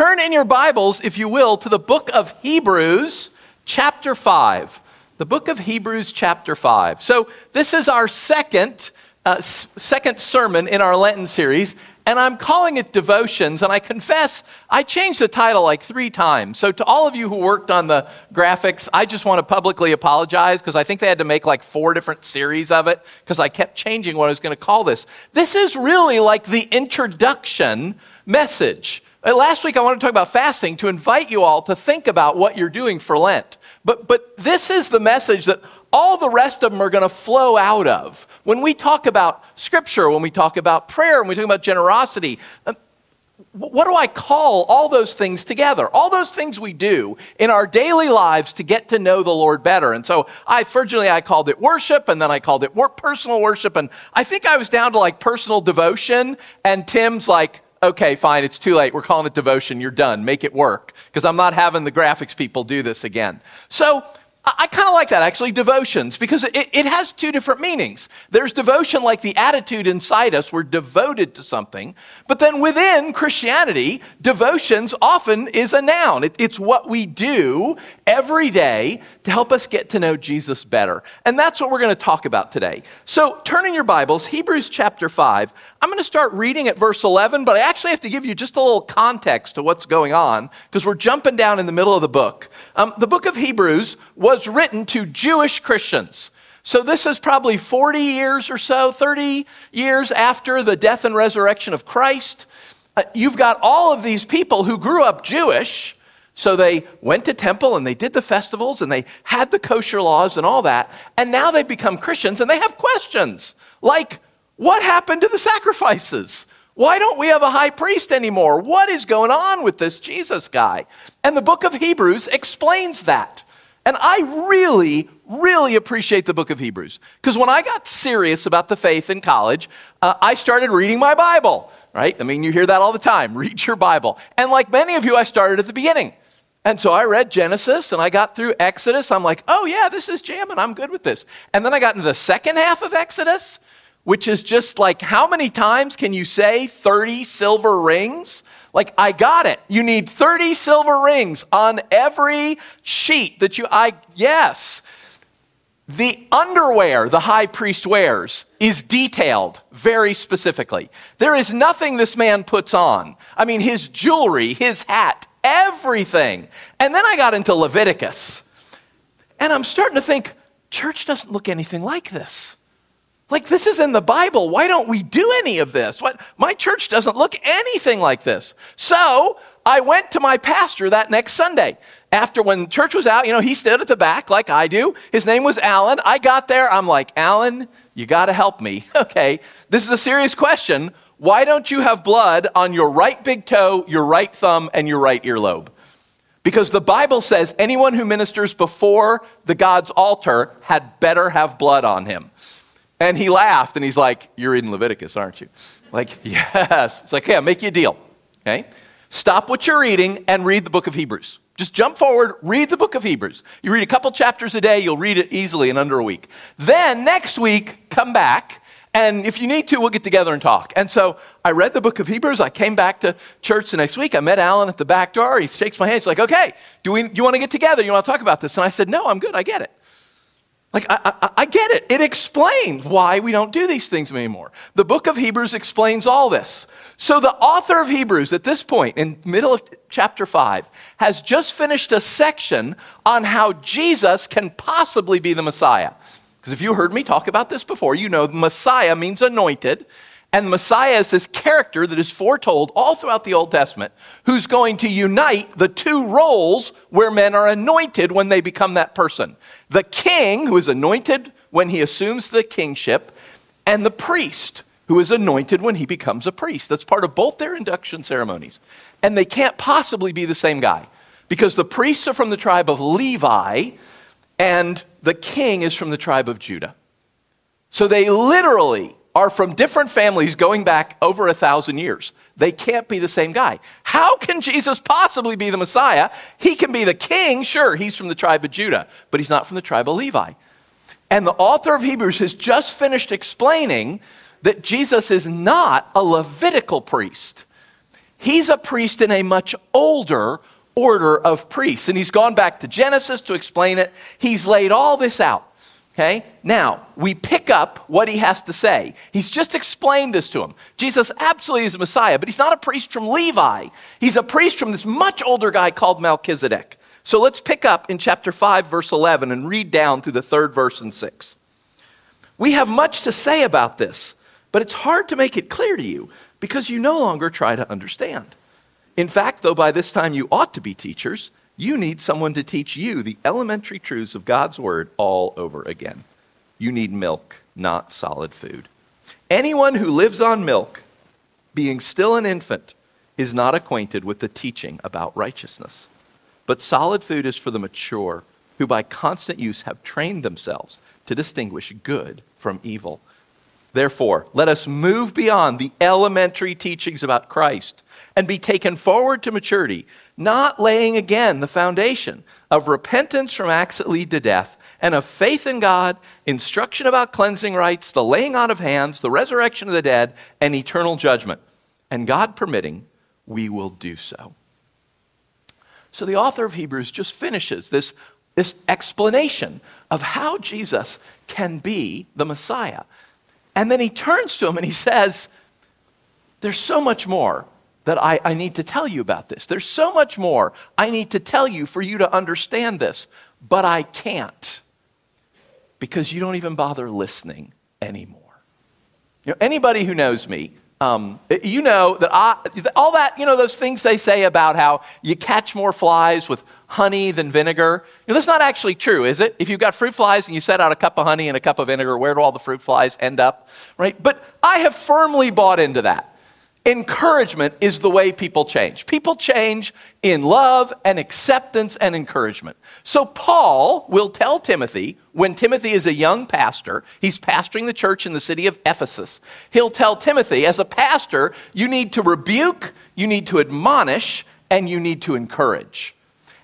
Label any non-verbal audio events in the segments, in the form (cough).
turn in your Bibles, if you will, to the book of Hebrews, chapter 5. The book of Hebrews, chapter 5. So, this is our second, uh, second sermon in our Lenten series, and I'm calling it Devotions. And I confess, I changed the title like three times. So, to all of you who worked on the graphics, I just want to publicly apologize because I think they had to make like four different series of it because I kept changing what I was going to call this. This is really like the introduction message. Uh, last week, I wanted to talk about fasting to invite you all to think about what you're doing for Lent. But, but this is the message that all the rest of them are going to flow out of. When we talk about scripture, when we talk about prayer, when we talk about generosity, um, what do I call all those things together? All those things we do in our daily lives to get to know the Lord better. And so I originally I called it worship and then I called it personal worship. And I think I was down to like personal devotion and Tim's like, okay, fine, it's too late. We're calling it devotion. You're done. Make it work. Because I'm not having the graphics people do this again. So I kind of like that, actually, devotions, because it, it, has two different meanings. There's devotion like the attitude inside us, we're devoted to something. But then within Christianity, devotions often is a noun. It, it's what we do every day to help us get to know Jesus better. And that's what we're going to talk about today. So turn in your Bibles, Hebrews chapter 5. I'm going to start reading at verse 11, but I actually have to give you just a little context to what's going on, because we're jumping down in the middle of the book. Um, the book of Hebrews was was written to Jewish Christians. So this is probably 40 years or so, 30 years after the death and resurrection of Christ. Uh, you've got all of these people who grew up Jewish. So they went to temple and they did the festivals and they had the kosher laws and all that. And now they become Christians and they have questions like, what happened to the sacrifices? Why don't we have a high priest anymore? What is going on with this Jesus guy? And the book of Hebrews explains that. And I really, really appreciate the book of Hebrews. Because when I got serious about the faith in college, uh, I started reading my Bible, right? I mean, you hear that all the time (laughs) read your Bible. And like many of you, I started at the beginning. And so I read Genesis and I got through Exodus. I'm like, oh, yeah, this is jam and I'm good with this. And then I got into the second half of Exodus, which is just like, how many times can you say 30 silver rings? Like, I got it. You need 30 silver rings on every sheet that you, I, yes. The underwear the high priest wears is detailed very specifically. There is nothing this man puts on. I mean, his jewelry, his hat, everything. And then I got into Leviticus. And I'm starting to think, church doesn't look anything like this. Like, this is in the Bible. Why don't we do any of this? What? My church doesn't look anything like this. So I went to my pastor that next Sunday. After when church was out, you know, he stood at the back like I do. His name was Alan. I got there. I'm like, Alan, you got to help me. (laughs) okay, this is a serious question. Why don't you have blood on your right big toe, your right thumb, and your right earlobe? Because the Bible says anyone who ministers before the God's altar had better have blood on him. And he laughed and he's like, You're reading Leviticus, aren't you? Like, (laughs) yes. It's like, Yeah, make you a deal. Okay? Stop what you're reading and read the book of Hebrews. Just jump forward, read the book of Hebrews. You read a couple chapters a day, you'll read it easily in under a week. Then next week, come back, and if you need to, we'll get together and talk. And so I read the book of Hebrews. I came back to church the next week. I met Alan at the back door. He shakes my hand. He's like, okay, do, we, do you want to get together? You want to talk about this? And I said, no, I'm good. I get it. Like, I, I, I, get it. It explains why we don't do these things anymore. The book of Hebrews explains all this. So, the author of Hebrews at this point, in middle of chapter 5, has just finished a section on how Jesus can possibly be the Messiah. Because if you heard me talk about this before, you know Messiah means anointed. And the Messiah is this character that is foretold all throughout the Old Testament who's going to unite the two roles where men are anointed when they become that person the king, who is anointed when he assumes the kingship, and the priest, who is anointed when he becomes a priest. That's part of both their induction ceremonies. And they can't possibly be the same guy because the priests are from the tribe of Levi and the king is from the tribe of Judah. So they literally are from different families going back over a thousand years. They can't be the same guy. How can Jesus possibly be the Messiah? He can be the king, sure, he's from the tribe of Judah, but he's not from the tribe of Levi. And the author of Hebrews has just finished explaining that Jesus is not a Levitical priest. he's a priest in a much older order of priests. And he's gone back to Genesis to explain it. He's laid all this out. Okay? Now, we pick up what he has to say. He's just explained this to him. Jesus absolutely is a Messiah, but he's not a priest from Levi. He's a priest from this much older guy called Melchizedek. So let's pick up in chapter 5, verse 11, and read down through the third verse and 6. We have much to say about this, but it's hard to make it clear to you because you no longer try to understand. In fact, though by this time you ought to be teachers, you need someone to teach you the elementary truths of God's word all over again. You need milk, not solid food. Anyone who lives on milk, being still an infant, is not acquainted with the teaching about righteousness. But solid food is for the mature, who by constant use have trained themselves to distinguish good from evil. Therefore, let us move beyond the elementary teachings about Christ and be taken forward to maturity, not laying again the foundation of repentance from acts that lead to death, and of faith in God, instruction about cleansing rites, the laying on of hands, the resurrection of the dead, and eternal judgment. And God permitting, we will do so. So the author of Hebrews just finishes this this explanation of how Jesus can be the Messiah. And then he turns to him and he says, There's so much more that I, I, need to tell you about this. There's so much more I need to tell you for you to understand this, but I can't because you don't even bother listening anymore. You know, anybody who knows me um, you know that I, all that, you know, those things they say about how you catch more flies with honey than vinegar. You know, that's not actually true, is it? If you've got fruit flies and you set out a cup of honey and a cup of vinegar, where do all the fruit flies end up? Right? But I have firmly bought into that. Encouragement is the way people change. People change in love and acceptance and encouragement. So, Paul will tell Timothy, when Timothy is a young pastor, he's pastoring the church in the city of Ephesus. He'll tell Timothy, as a pastor, you need to rebuke, you need to admonish, and you need to encourage.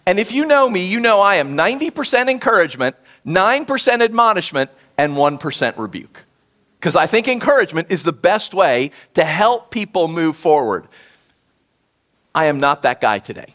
And if you know me, you know I am 90% encouragement, 9% admonishment, and 1% rebuke because I think encouragement is the best way to help people move forward. I am not that guy today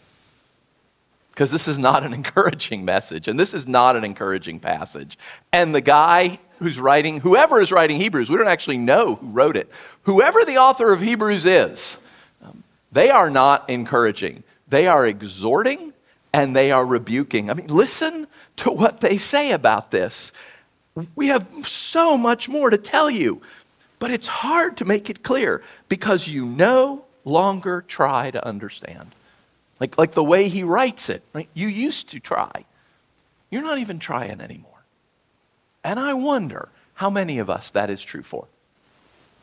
because this is not an (laughs) encouraging message and this is not an encouraging passage. And the guy who's writing, whoever is writing Hebrews, we don't actually know who wrote it. Whoever the author of Hebrews is, um, they are not encouraging. They are exhorting and they are rebuking. I mean, listen to what they say about this. We have so much more to tell you, but it's hard to make it clear because you no longer try to understand. Like, like the way he writes it, right? You used to try. You're not even trying anymore. And I wonder how many of us that is true for.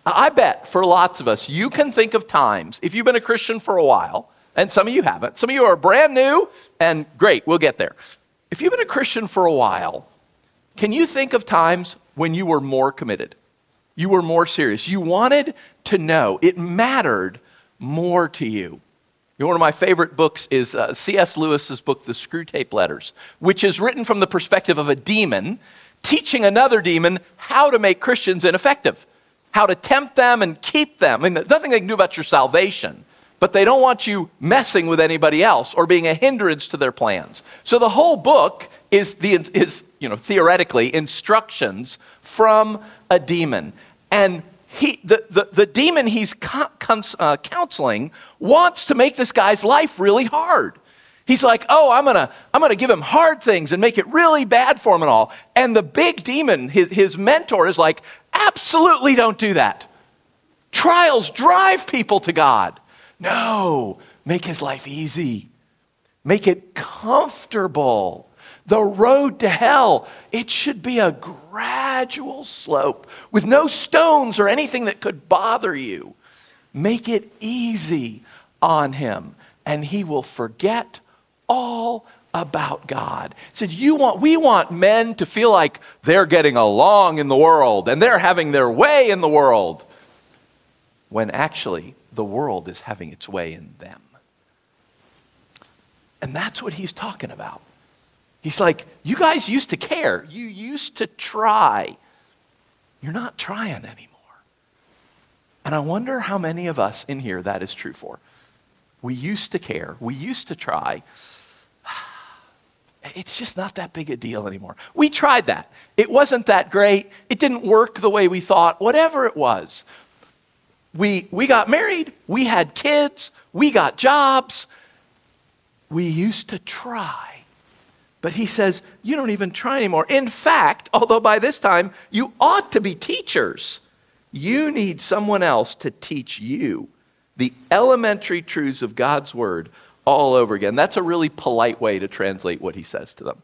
I bet for lots of us, you can think of times, if you've been a Christian for a while, and some of you haven't, some of you are brand new, and great, we'll get there. If you've been a Christian for a while, can you think of times when you were more committed? You were more serious. You wanted to know. It mattered more to you. you know, one of my favorite books is uh, C.S. Lewis's book, The Screwtape Letters, which is written from the perspective of a demon teaching another demon how to make Christians ineffective, how to tempt them and keep them. I mean, there's nothing they can do about your salvation, but they don't want you messing with anybody else or being a hindrance to their plans. So the whole book is, the, is you know, theoretically, instructions from a demon. And he, the, the, the demon he's uh, counseling wants to make this guy's life really hard. He's like, oh, I'm gonna, I'm gonna give him hard things and make it really bad for him and all. And the big demon, his, his mentor, is like, absolutely don't do that. Trials drive people to God. No, make his life easy, make it comfortable the road to hell, it should be a gradual slope with no stones or anything that could bother you. Make it easy on him, and he will forget all about God. Said, you want, we want men to feel like they're getting along in the world and they're having their way in the world, when actually the world is having its way in them. And that's what he's talking about. He's like, You guys used to care. You used to try. You're not trying anymore. And I wonder how many of us in here that is true for. We used to care. We used to try. (sighs) It's just not that big a deal anymore. We tried that. It wasn't that great. It didn't work the way we thought, whatever it was. We, we got married. We had kids. We got jobs. We used to try. But he says, you don't even try anymore. In fact, although by this time you ought to be teachers, you need someone else to teach you the elementary truths of God's word all over again. That's a really polite way to translate what he says to them.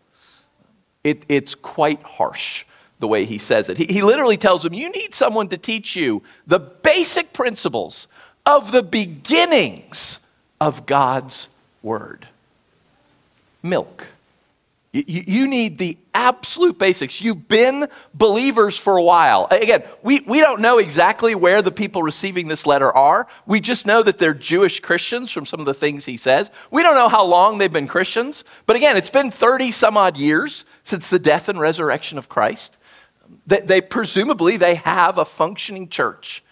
It, it's quite harsh the way he says it. He, he literally tells them, You need someone to teach you the basic principles of the beginnings of God's word. Milk you, need the absolute basics. You've been believers for a while. Again, we, we don't know exactly where the people receiving this letter are. We just know that they're Jewish Christians from some of the things he says. We don't know how long they've been Christians. But again, it's been 30 some odd years since the death and resurrection of Christ. They, they presumably they have a functioning church.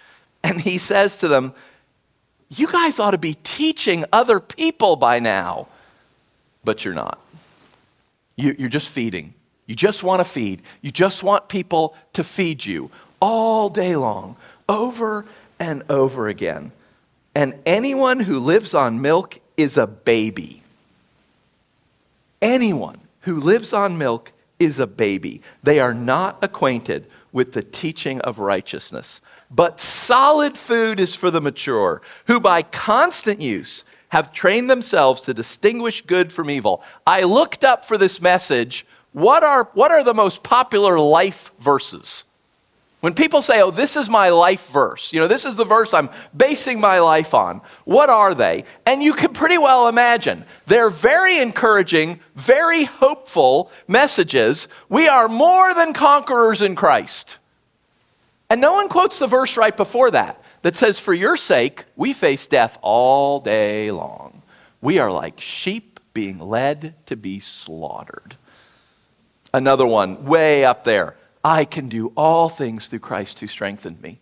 And he says to them, You guys ought to be teaching other people by now, but you're not. You, are just feeding. You just want to feed. You just want people to feed you all day long, over and over again. And anyone who lives on milk is a baby. Anyone who lives on milk is a baby. They are not acquainted with the teaching of righteousness. But solid food is for the mature, who by constant use have trained themselves to distinguish good from evil. I looked up for this message what are, what are the most popular life verses? When people say, oh, this is my life verse, you know, this is the verse I'm basing my life on, what are they? And you can pretty well imagine. They're very encouraging, very hopeful messages. We are more than conquerors in Christ. And no one quotes the verse right before that that says, For your sake, we face death all day long. We are like sheep being led to be slaughtered. Another one, way up there. I can do all things through Christ who strengthened me.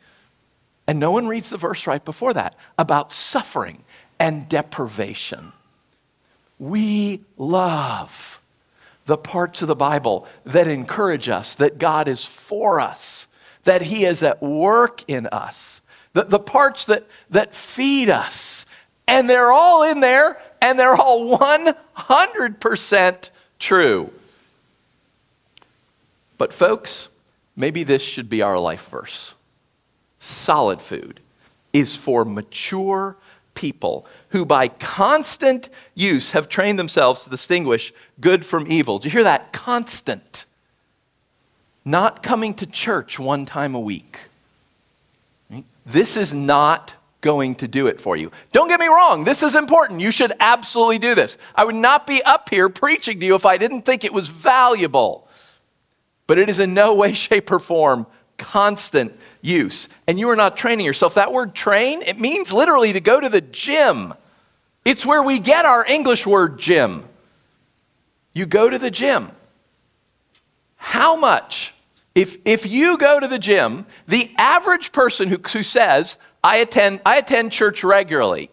And no one reads the verse right before that about suffering and deprivation. We love the parts of the Bible that encourage us that God is for us, that He is at work in us, the, the parts that, that feed us. And they're all in there, and they're all 100% true. But, folks, maybe this should be our life verse. Solid food is for mature people who, by constant use, have trained themselves to distinguish good from evil. Do you hear that? Constant. Not coming to church one time a week this is not going to do it for you. Don't get me wrong, this is important. You should absolutely do this. I would not be up here preaching to you if I didn't think it was valuable. But it is in no way, (laughs) shape, or form constant use. And you are not training yourself. That word train, it means literally to go to the gym. It's where we get our English word gym. You go to the gym. How much if, if you go to the gym, the average person who, who says, I attend, I attend church regularly,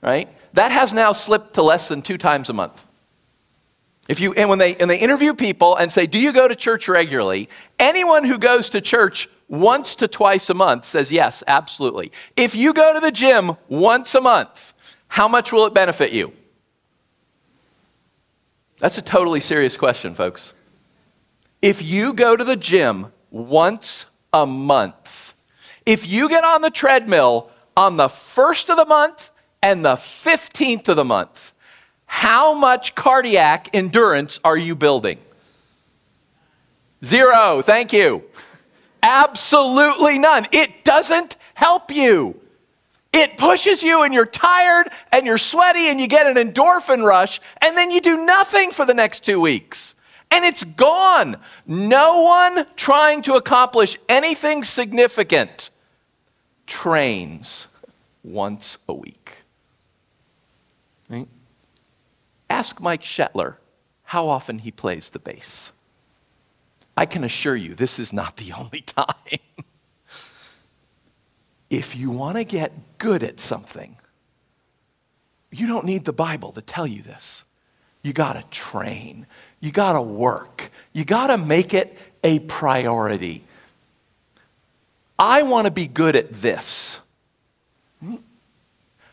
right? That has now slipped to less than two times a month. If you, and when they, and they interview people and say, Do you go to church regularly? Anyone who goes to church once to twice a month says, Yes, absolutely. If you go to the gym once a month, how much will it benefit you? That's a totally serious question, folks. If you go to the gym once a month, if you get on the treadmill on the first of the month and the 15th of the month, how much cardiac endurance are you building? Zero, thank you. Absolutely none. It doesn't help you. It pushes you and you're tired and you're sweaty and you get an endorphin rush and then you do nothing for the next two weeks and it's gone. No one trying to accomplish anything significant trains once a week. Right? Ask Mike Shetler how often he plays the bass. I can assure you, this is not the (laughs) only time. if you want to get good at something, You don't need the Bible to tell you this. You got to train. You got to work. You got to make it a priority. I want to be good at this.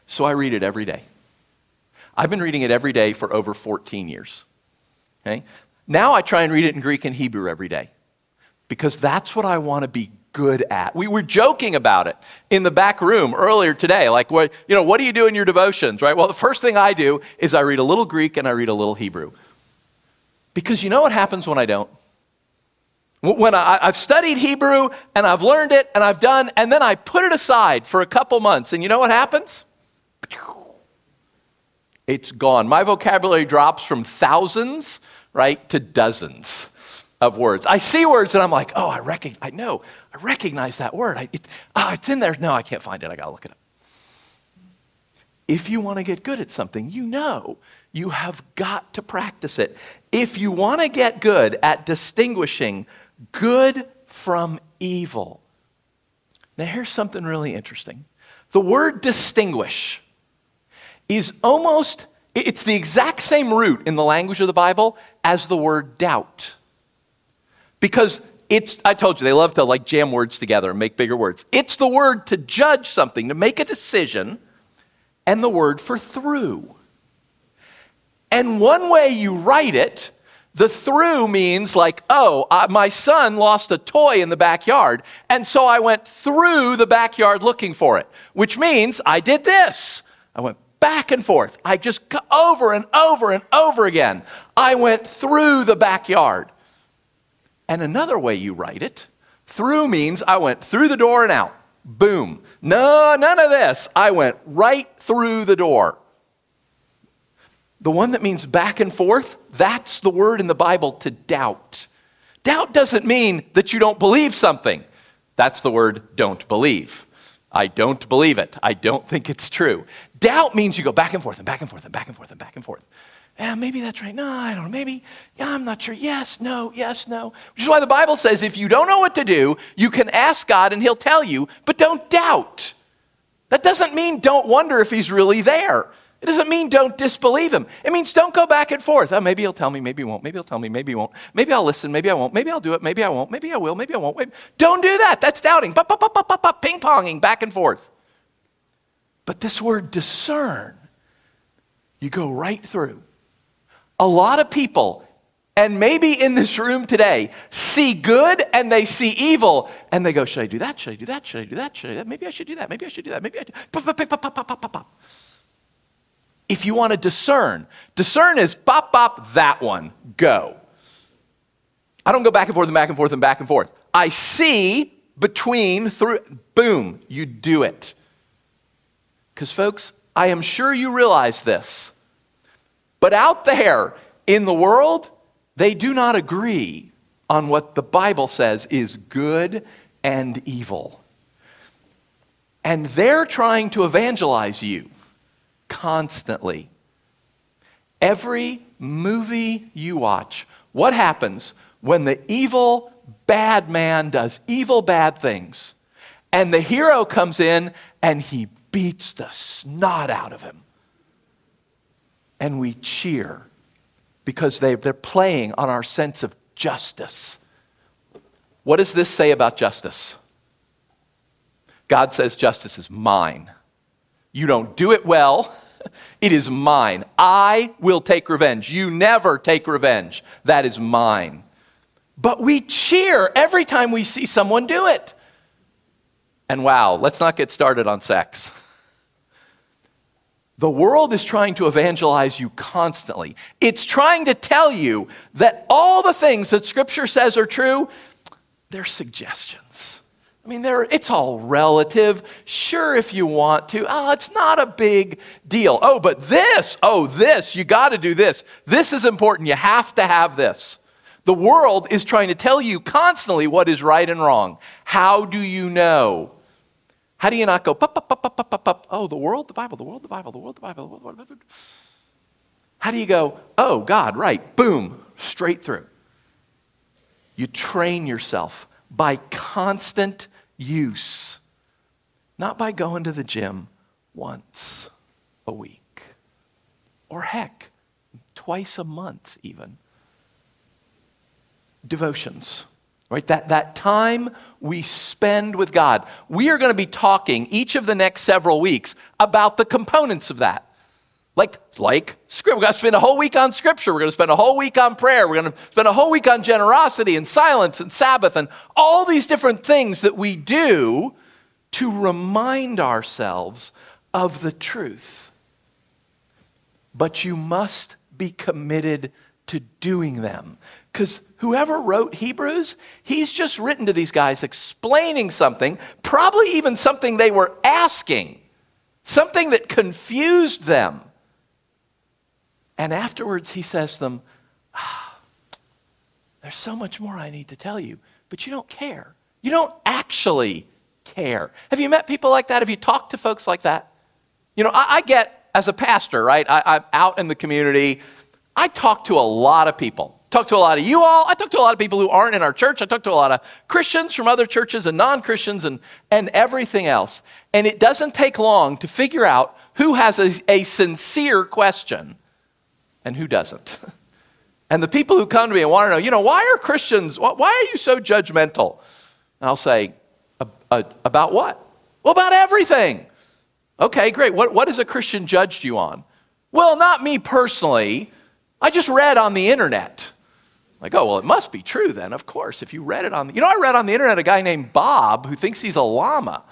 So I read it every day. I've been reading it every day for over 14 years. Okay? Now I try and read it in Greek and Hebrew every day because that's what I want to be good at. We were joking about it in the back room earlier today. Like, what, you know, what do you do in your devotions, right? Well, the first thing I do is I read a little Greek and I read a little Hebrew. Because you know what happens when I don't? When I, have studied Hebrew and I've learned it and I've done, and then I put it aside for a couple months, and you know what happens? It's gone. My vocabulary drops from thousands, right, to dozens of words. I see words and I'm like, oh, I recognize, I know, I recognize that word. I, it, oh, it's in there. No, I can't find it. I got to look it up. If you want to get good at something, you know you have got to practice it. If you want to get good at distinguishing good from evil, now here's something really interesting. The word distinguish is almost, it's the exact same root in the language of the Bible as the word doubt. Because it's, I told you, they love to like jam words together and make bigger words. It's the word to judge something, to make a decision, and the word for through. And one way you write it, the through means like, oh, my son lost a toy in the backyard, and so I went through the backyard looking for it, which means I did this. I went back and forth. I just over and over and over again. I went through the backyard. And another way you write it, through means I went through the door and out. Boom. No, none of this. I went right through the door. The one that means back and forth, that's the word in the Bible to doubt. Doubt doesn't mean that you don't believe something. That's the word don't believe. I don't believe it. I don't think it's true. Doubt means you go back and forth and back and forth and back and forth and back and forth yeah, maybe that's right. No, I don't know. Maybe, yeah, I'm not sure. Yes, no, yes, no. Which is why the Bible says if you don't know what to do, you can ask God and He'll tell you, but don't doubt. That doesn't mean don't wonder if He's really there. It doesn't mean don't disbelieve Him. It means don't go back and forth. Oh, maybe He'll tell me, maybe He won't. Maybe He'll tell me, maybe He won't. Maybe I'll listen, maybe I won't. Maybe I'll do it, maybe I won't. Maybe I will, maybe I won't. Don't do that. That's doubting. Ping ponging back and forth. But this word discern, you go right through a lot of people, and maybe in this room today, see good and they see evil, and they go, Should I do that? Should I do that? Should I do that? Should I do that? Maybe I should do that. Maybe I should do that. Maybe I do. Pop, pop, pop, pop, pop, pop, pop. If you want to discern, discern is pop, pop, that one, go. I don't go back and forth and back and forth and back and forth. I see between, through, boom, you do it. Because, folks, I am sure you realize this. But out there in the world, they do not agree on what the Bible says is good and evil. And they're trying to evangelize you constantly. Every movie you watch, what happens when the evil, bad man does evil, bad things, and the hero comes in and he beats the snot out of him? And we cheer because they, they're playing on our sense of justice. What does this say about justice? God says justice is mine. You don't do it well, (laughs) it is mine. I will take revenge. You never take revenge. That is mine. But we cheer every time we see someone do it. And wow, let's not get started on sex. (laughs) The world is trying to evangelize you constantly. It's trying to tell you that all the things that Scripture says are true, they're suggestions. I mean, it's all relative. Sure, if you want to. Oh, it's not a big deal. Oh, but this, oh, this, you got to do this. This is important. You have to have this. The world is trying to tell you constantly what is right and wrong. How do you know? How do you not go, pop, pop, pop, pop, pop, pop, oh, the world, the Bible, the world, the Bible, the world, the Bible, the world, the Bible. How do you go, oh, God, right, boom, straight through? You train yourself by constant use, not by going to the gym once a week. or heck, twice a month even. Devotions, right? That, that time we spend with God. We are going to be talking each of the next several weeks about the components of that. Like, like scripture. We're going to spend a whole week on scripture. We're going to spend a whole week on prayer. We're going to spend a whole week on generosity and silence and Sabbath and all these different things that we do to remind ourselves of the truth. But you must be committed to doing them. Because whoever wrote Hebrews, he's just written to these guys explaining something, probably even something they were asking, something that confused them. And afterwards, he says to them, ah, There's so much more I need to tell you, but you don't care. You don't actually care. Have you met people like that? Have you talked to folks like that? You know, I, I get, as a pastor, right, I, I'm out in the community, I talk to a lot of people. Talk to a lot of you all. I talk to a lot of people who aren't in our church. I talk to a lot of Christians from other churches and non Christians and, and everything else. And it doesn't take long to figure out who has a, a sincere question and who doesn't. (laughs) And the people who come to me and want to know, you know, why are Christians, why are you so judgmental? And I'll say, about what? Well, about everything. Okay, great. What, what has a Christian judged you on? Well, not me personally. I just read on the internet. Like, oh, well, it must be true then, of course. If you read it on the, you know, I read on the internet a guy named Bob who thinks he's a llama.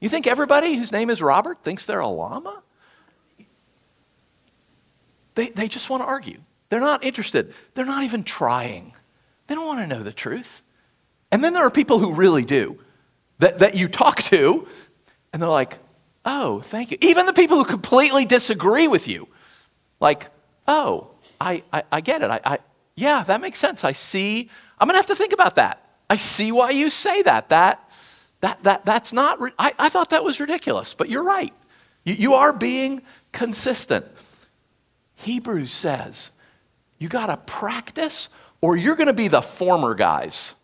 You think everybody whose name is Robert thinks they're a llama? They, they just want to argue. They're not interested. They're not even trying. They don't want to know the truth. And then there are people who really do, that, that you talk to, and they're like, oh, thank you. Even the people who completely disagree with you, like, oh, I, I, I get it. I, I, yeah, that makes sense. I see. I'm going to have to think about that. I see why you say that. That, that, that that's not, I, I thought that was ridiculous, but you're right. You, you are being consistent. Hebrews says you got to practice or you're going to be the former guys.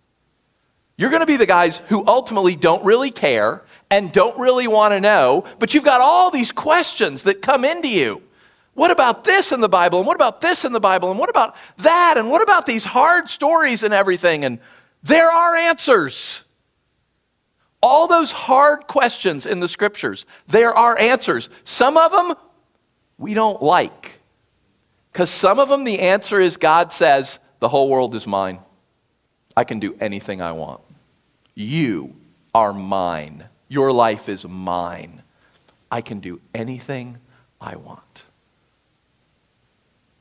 You're going to be the guys who ultimately don't really care and don't really want to know, but you've got all these questions that come into you. What about this in the Bible? And what about this in the Bible? And what about that? And what about these hard stories and everything? And there are answers. All those hard questions in the scriptures, there are answers. Some of them we don't like. Because some of them, the answer is God says, the whole world is mine. I can do anything I want. You are mine. Your life is mine. I can do anything I want.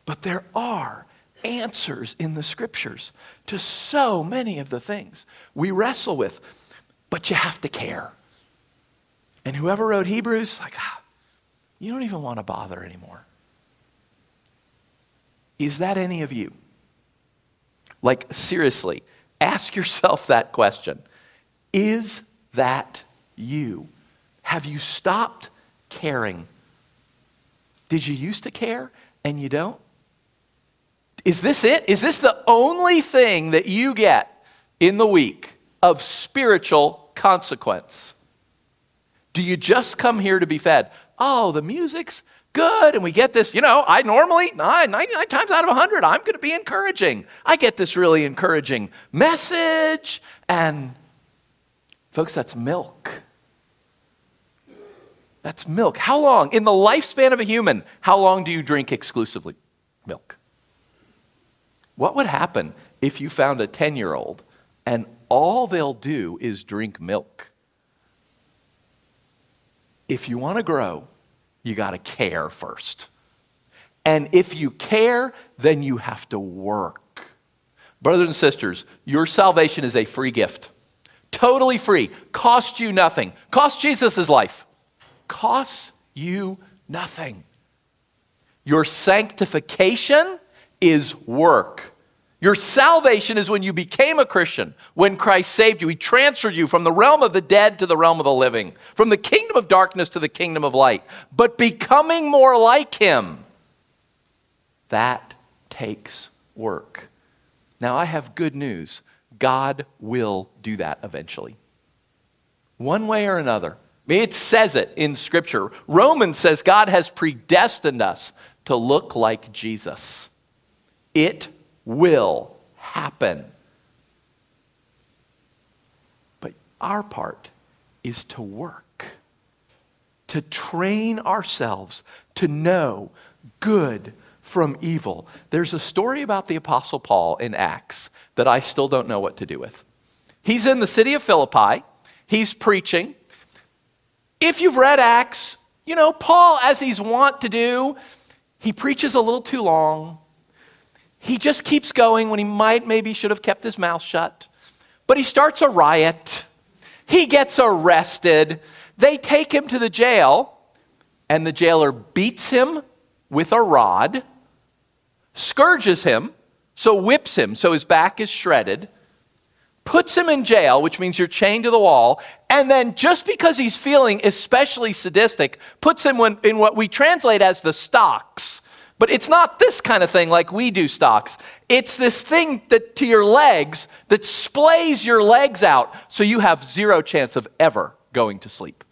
But there are answers in the scriptures to so many of the things we wrestle with, but you have to care. And whoever wrote Hebrews, like, ah, you don't even want to bother anymore. Is that any of you? Like, seriously, ask yourself that question. Is that you? Have you stopped caring? Did you used to care and you don't? Is this it? Is this the only thing that you get in the week of spiritual consequence? Do you just come here to be fed? Oh, the music's good. And we get this, you know, I normally, 99 times out of 100, I'm going to be encouraging. I get this really encouraging message. And folks, that's milk. That's milk. How long? In the lifespan of a human, how long do you drink exclusively milk? What would happen if you found a 10 year old and all they'll do is drink milk? If you want to grow, you got to care first. And if you care, then you have to work. Brothers and sisters, your salvation is a free gift. Totally free. Cost you nothing. Cost Jesus his life. Costs you nothing. Your sanctification is work. Your salvation is when you became a Christian, when Christ saved you. He transferred you from the realm of the dead to the realm of the living, from the kingdom of darkness to the kingdom of light. But becoming more like Him, that takes work. Now, I have good news God will do that eventually. One way or another. It says it in Scripture. Romans says God has predestined us to look like Jesus. It will happen. But our part is to work, to train ourselves to know good from evil. There's a story about the Apostle Paul in Acts that I still don't know what to do with. He's in the city of Philippi, he's preaching. If you've read Acts, you know, Paul, as he's wont to do, he preaches a little too long. He just keeps going when he might, maybe should have kept his mouth shut. But he starts a riot. He gets arrested. They take him to the jail, and the jailer beats him with a rod, scourges him, so whips him so his back is shredded, puts him in jail, which means you're chained to the wall, and then just because he's feeling especially sadistic, puts him in what we translate as the stocks. But it's not this kind of thing like we do stocks. It's this thing that to your legs that splays your legs out so you have zero chance of ever going to sleep.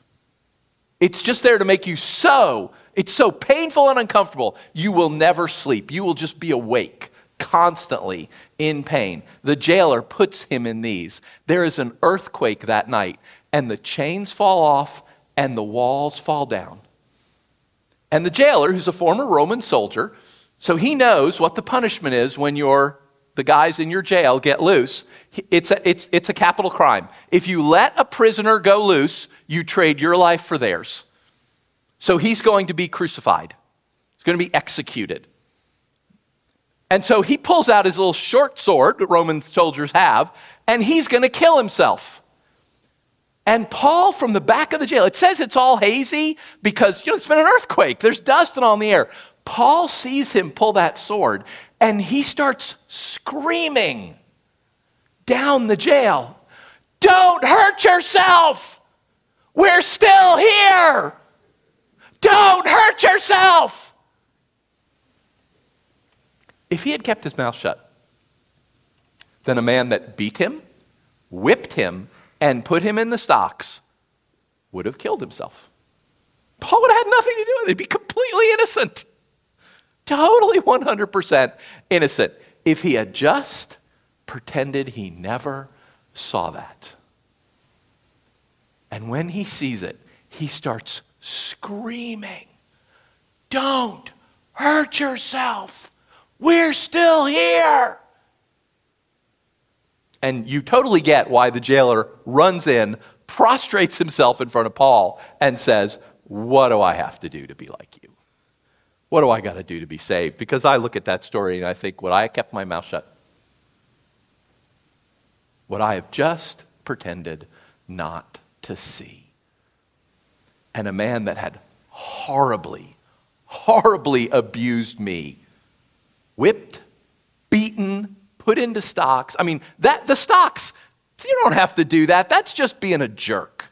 It's just there to make you so, it's so painful and uncomfortable, you will never sleep. You will just be awake constantly in pain. The jailer puts him in these. There is an earthquake that night, and the chains fall off and the walls fall down. And the jailer, who's a former Roman soldier, so he knows what the punishment is when you're the guys in your jail get loose. It's a, it's, it's a capital crime. If you let a prisoner go loose, you trade your life for theirs. So he's going to be crucified, he's going to be executed. And so he pulls out his little short sword that Roman soldiers have, and he's going to kill himself. And Paul from the back of the jail, it says it's all hazy because you know it's been an earthquake. There's dust and on the air. Paul sees him pull that sword and he starts screaming down the jail. Don't hurt yourself. We're still here. Don't hurt yourself. If he had kept his mouth shut, then a man that beat him, whipped him, and put him in the stocks would have killed himself. Paul would have had nothing to do with it. He'd be completely innocent. Totally 100% innocent if he had just pretended he never saw that. And when he sees it, he starts screaming, Don't hurt yourself. We're still here. And you totally get why the jailer runs in, prostrates himself in front of Paul, and says, What do I have to do to be like you? What do I got to do to be saved? Because I look at that story and I think, Would I have kept my mouth shut? Would I have just pretended not to see? And a man that had horribly, horribly abused me whipped, beaten, put into stocks. I mean, that the stocks, you don't have to do that. That's just being a jerk.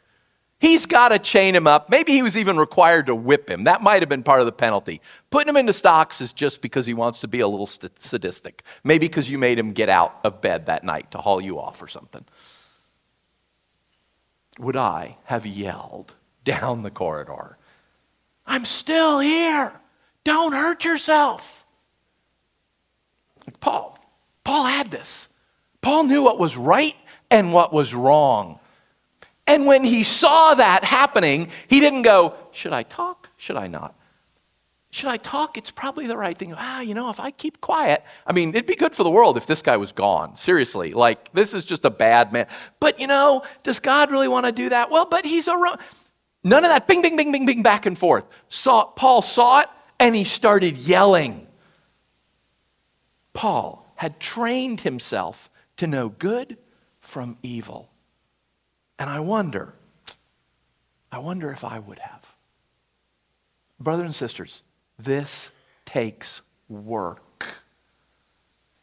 He's got to chain him up. Maybe he was even required to whip him. That might have been part of the penalty. Putting him into stocks is just because he wants to be a little sadistic. Maybe because you made him get out of bed that night to haul you off or something. Would I have yelled down the corridor, I'm still here. Don't hurt yourself. Paul. Paul had this. Paul knew what was right and what was wrong. And when he saw that happening, he didn't go, Should I talk? Should I not? Should I talk? It's probably the right thing. Ah, you know, if I keep quiet, I mean, it'd be good for the world if this guy was gone. Seriously. Like, this is just a bad man. But, you know, does God really want to do that? Well, but he's a. None of that bing, bing, bing, bing, bing, back and forth. Saw, Paul saw it and he started yelling. Paul had trained himself to know good from evil. And I wonder, I wonder if I would have. Brothers and sisters, this takes work.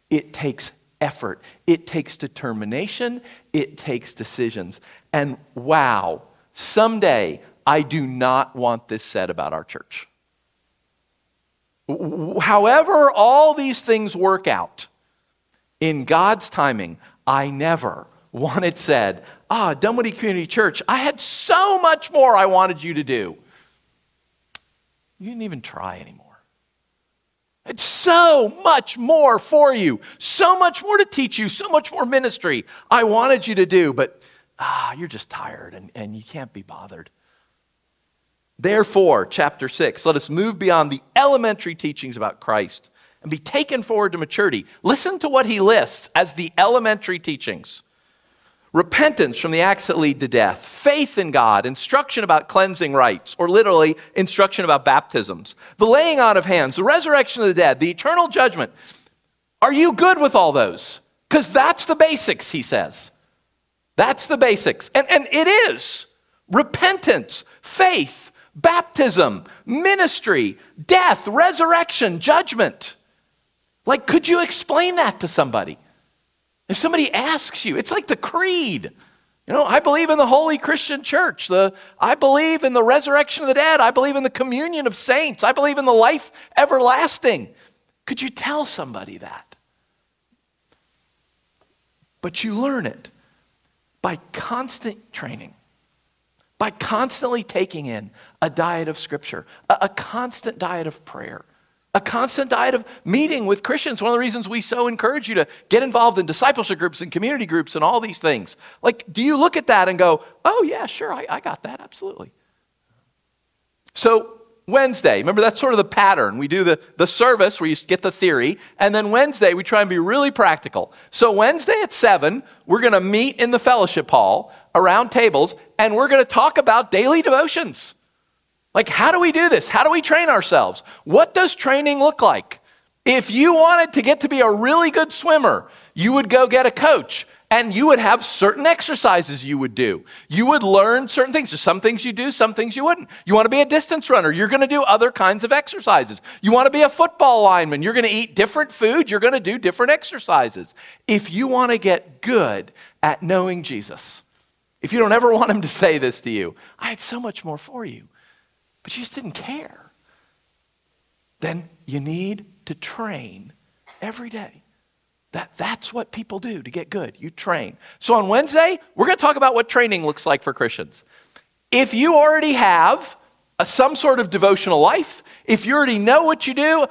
It takes effort. It takes determination. It takes decisions. And wow, someday I do not want this said about our church. However, all these things work out, in God's timing, I never wanted said, ah, Dunwoody Community Church, I had so much more I wanted you to do. You didn't even try anymore. It's so much more for you, so much more to teach you, so much more ministry I wanted you to do, but ah, you're just tired and, and you can't be bothered. Therefore, chapter 6, let us move beyond the elementary teachings about Christ and be taken forward to maturity. Listen to what he lists as the elementary teachings repentance from the acts that lead to death, faith in God, instruction about cleansing rites, or literally, instruction about baptisms, the laying on of hands, the resurrection of the dead, the eternal judgment. Are you good with all those? Because that's the basics, he says. That's the basics. And, and it is repentance, faith, baptism, ministry, death, resurrection, judgment. Like, could you explain that to somebody? If somebody asks you, it's like the creed. You know, I believe in the holy Christian church. The, I believe in the resurrection of the dead. I believe in the communion of saints. I believe in the life everlasting. Could you tell somebody that? But you learn it by constant training, by constantly taking in a diet of Scripture, a, a constant diet of prayer a constant diet of meeting with Christians. One of the reasons we so encourage you to get involved in discipleship groups and community groups and all these things. Like, do you look at that and go, oh, yeah, sure, I, I got that, absolutely. So, Wednesday, remember that's sort of the pattern. We do the, the service where you get the theory, and then Wednesday we try and be really practical. So, Wednesday at 7, we're going to meet in the fellowship hall around tables, and we're going to talk about daily devotions. Like, how do we do this? How do we train ourselves? What does training look like? If you wanted to get to be a really good swimmer, you would go get a coach and you would have certain exercises you would do. You would learn certain things. There's some things you do, some things you wouldn't. You want to be a distance runner, you're going to do other kinds of exercises. You want to be a football lineman, you're going to eat different food, you're going to do different exercises. If you want to get good at knowing Jesus, if you don't ever want him to say this to you, I had so much more for you but you just didn't care, then you need to train every day. That, that's what people do to get good. You train. So on Wednesday, we're going to talk about what training looks like for Christians. If you already have a, some sort of devotional life, if you already know what you do,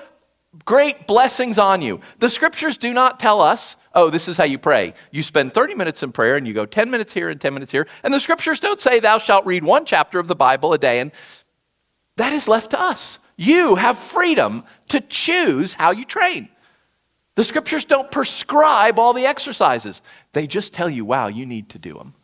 great blessings on you. The scriptures do not tell us, oh, this is how you pray. You spend 30 minutes in prayer and you go 10 minutes here and 10 minutes here. And the scriptures don't say, thou shalt read one chapter of the Bible a day and that is left to us. You have freedom to choose how you train. The scriptures don't prescribe all the exercises, they just tell you, wow, you need to do them.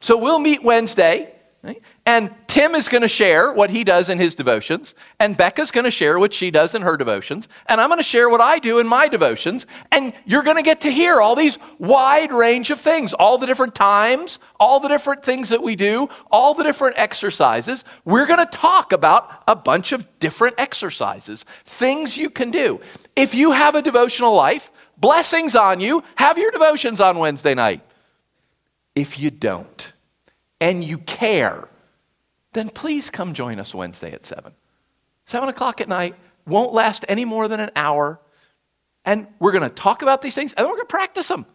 So we'll meet Wednesday. Right? And Tim is going to share what he does in his devotions, and Becca's going to share what she does in her devotions, and I'm going to share what I do in my devotions, and you're going to get to hear all these wide range of things, all the different times, all the different things that we do, all the different exercises. We're going to talk about a bunch of different exercises, things you can do. If you have a devotional life, blessings on you, have your devotions on Wednesday night. If you don't, and you care, then please come join us Wednesday at 7. 7 o'clock at night won't last any more than an hour. And we're going to talk about these things and then we're going to practice them.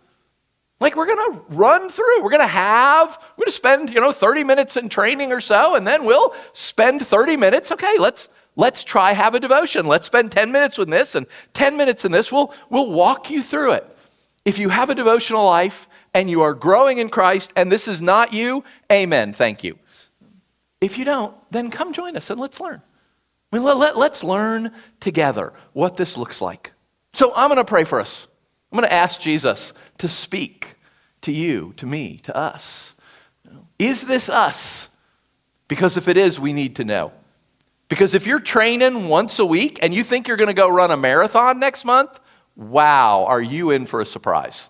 Like we're going to run through. We're going to have, we're going to spend, you know, 30 minutes in training or so, and then we'll spend 30 minutes. Okay, let's let's try have a devotion. Let's spend 10 minutes with this and 10 minutes in this. We'll we'll walk you through it. If you have a devotional life and you are growing in Christ and this is not you, amen, thank you. If you don't, then come join us and let's learn. I mean, let, let, let's learn together what this looks like. So I'm going to pray for us. I'm going to ask Jesus to speak to you, to me, to us. Is this us? Because if it is, we need to know. Because if you're training once a week and you think you're going to go run a marathon next month, wow, are you in for a surprise?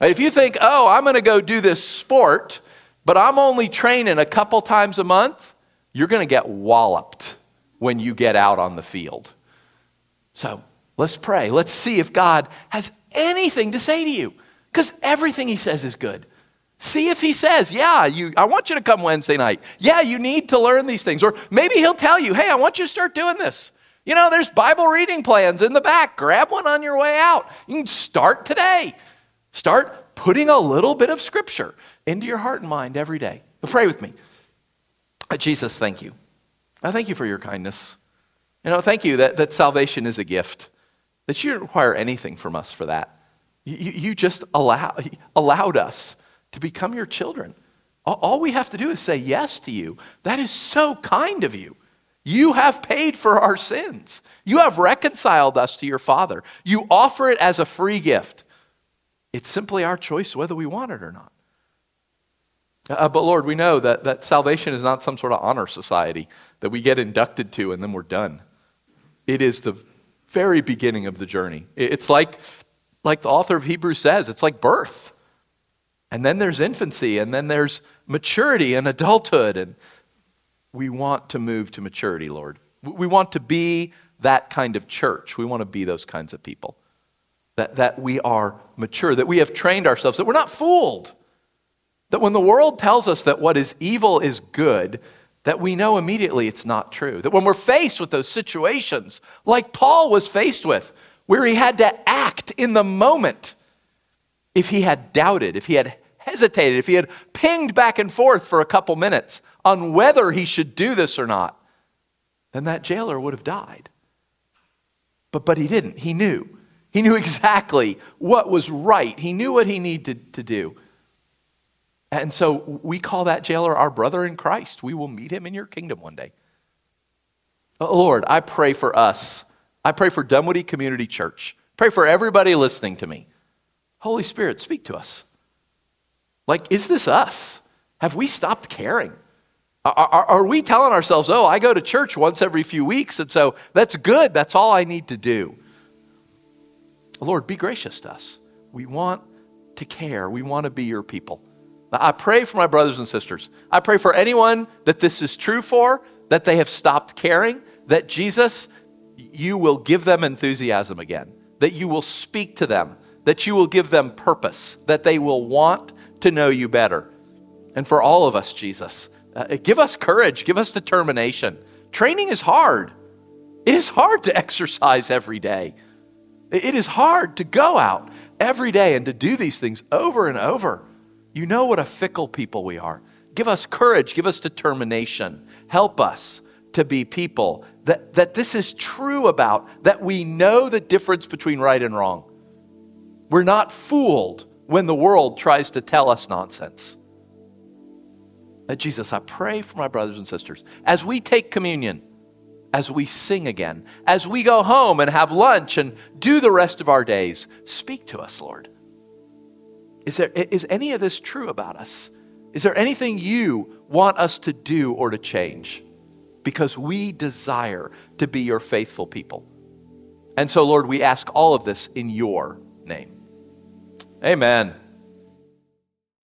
If you think, oh, I'm going to go do this sport, but I'm only training a couple times a month, you're going to get walloped when you get out on the field. So let's pray. Let's see if God has anything to say to you, because everything He says is good. See if he says, Yeah, you, I want you to come Wednesday night. Yeah, you need to learn these things. Or maybe he'll tell you, Hey, I want you to start doing this. You know, there's Bible reading plans in the back. Grab one on your way out. You can start today. Start putting a little bit of scripture into your heart and mind every day. Pray with me. Uh, Jesus, thank you. I thank you for your kindness. You know, thank you that, that salvation is a gift, that you didn't require anything from us for that. You, you just allow, allowed us to become your children. All we have to do is say yes to you. That is so kind of you. You have paid for our sins. You have reconciled us to your Father. You offer it as a free gift. It's simply our choice whether we want it or not. Uh, but Lord, we know that, that salvation is not some sort of honor society that we get inducted to and then we're done. It is the very beginning of the journey. It's like, like the author of Hebrews says, it's like birth. And then there's infancy, and then there's maturity and adulthood. And we want to move to maturity, Lord. We want to be that kind of church. We want to be those kinds of people. That, that we are mature, that we have trained ourselves, that we're not fooled. That when the world tells us that what is evil is good, that we know immediately it's not true. That when we're faced with those situations, like Paul was faced with, where he had to act in the moment, if he had doubted, if he had hesitated, if he had pinged back and forth for a couple minutes on whether he should do this or not, then that jailer would have died. But, but he didn't. He knew. He knew (laughs) exactly what was right. He knew what he needed to do. And so we call that jailer our brother in Christ. We will meet him in your kingdom one day. Oh, Lord, I pray for us. I pray for Dunwoody Community Church. Pray for everybody listening to me. Holy Spirit, speak to us. Like, is this us? Have we stopped caring? Are, are, are, we telling ourselves, oh, I go to church once every few weeks, and so that's good. That's all I need to do? Lord, be gracious to us. We want to care. We want to be your people. I pray for my brothers and sisters. I pray for anyone that this is true for, that they have stopped caring, that Jesus, you will give them enthusiasm again, that you will speak to them, that you will give them purpose, that they will want to know you better. And for all of us, Jesus, uh, give us courage, give us determination. Training is hard. It is hard to (laughs) exercise every day. It is hard to go out every day and to do these things over and over. You know what a fickle people we are. Give us courage, give us determination. Help us to be people that, that this is true about, that we know the difference between right and wrong. We're not fooled when the world tries to tell us nonsense. Jesus, I pray for my brothers and sisters as we take communion, as we sing again, as we go home and have lunch and do the rest of our days, speak to us, Lord. Is, there, is any of this true about us? Is there anything you want us to do or to change? Because we desire to be your faithful people. And so, Lord, we ask all of this in your name. Amen.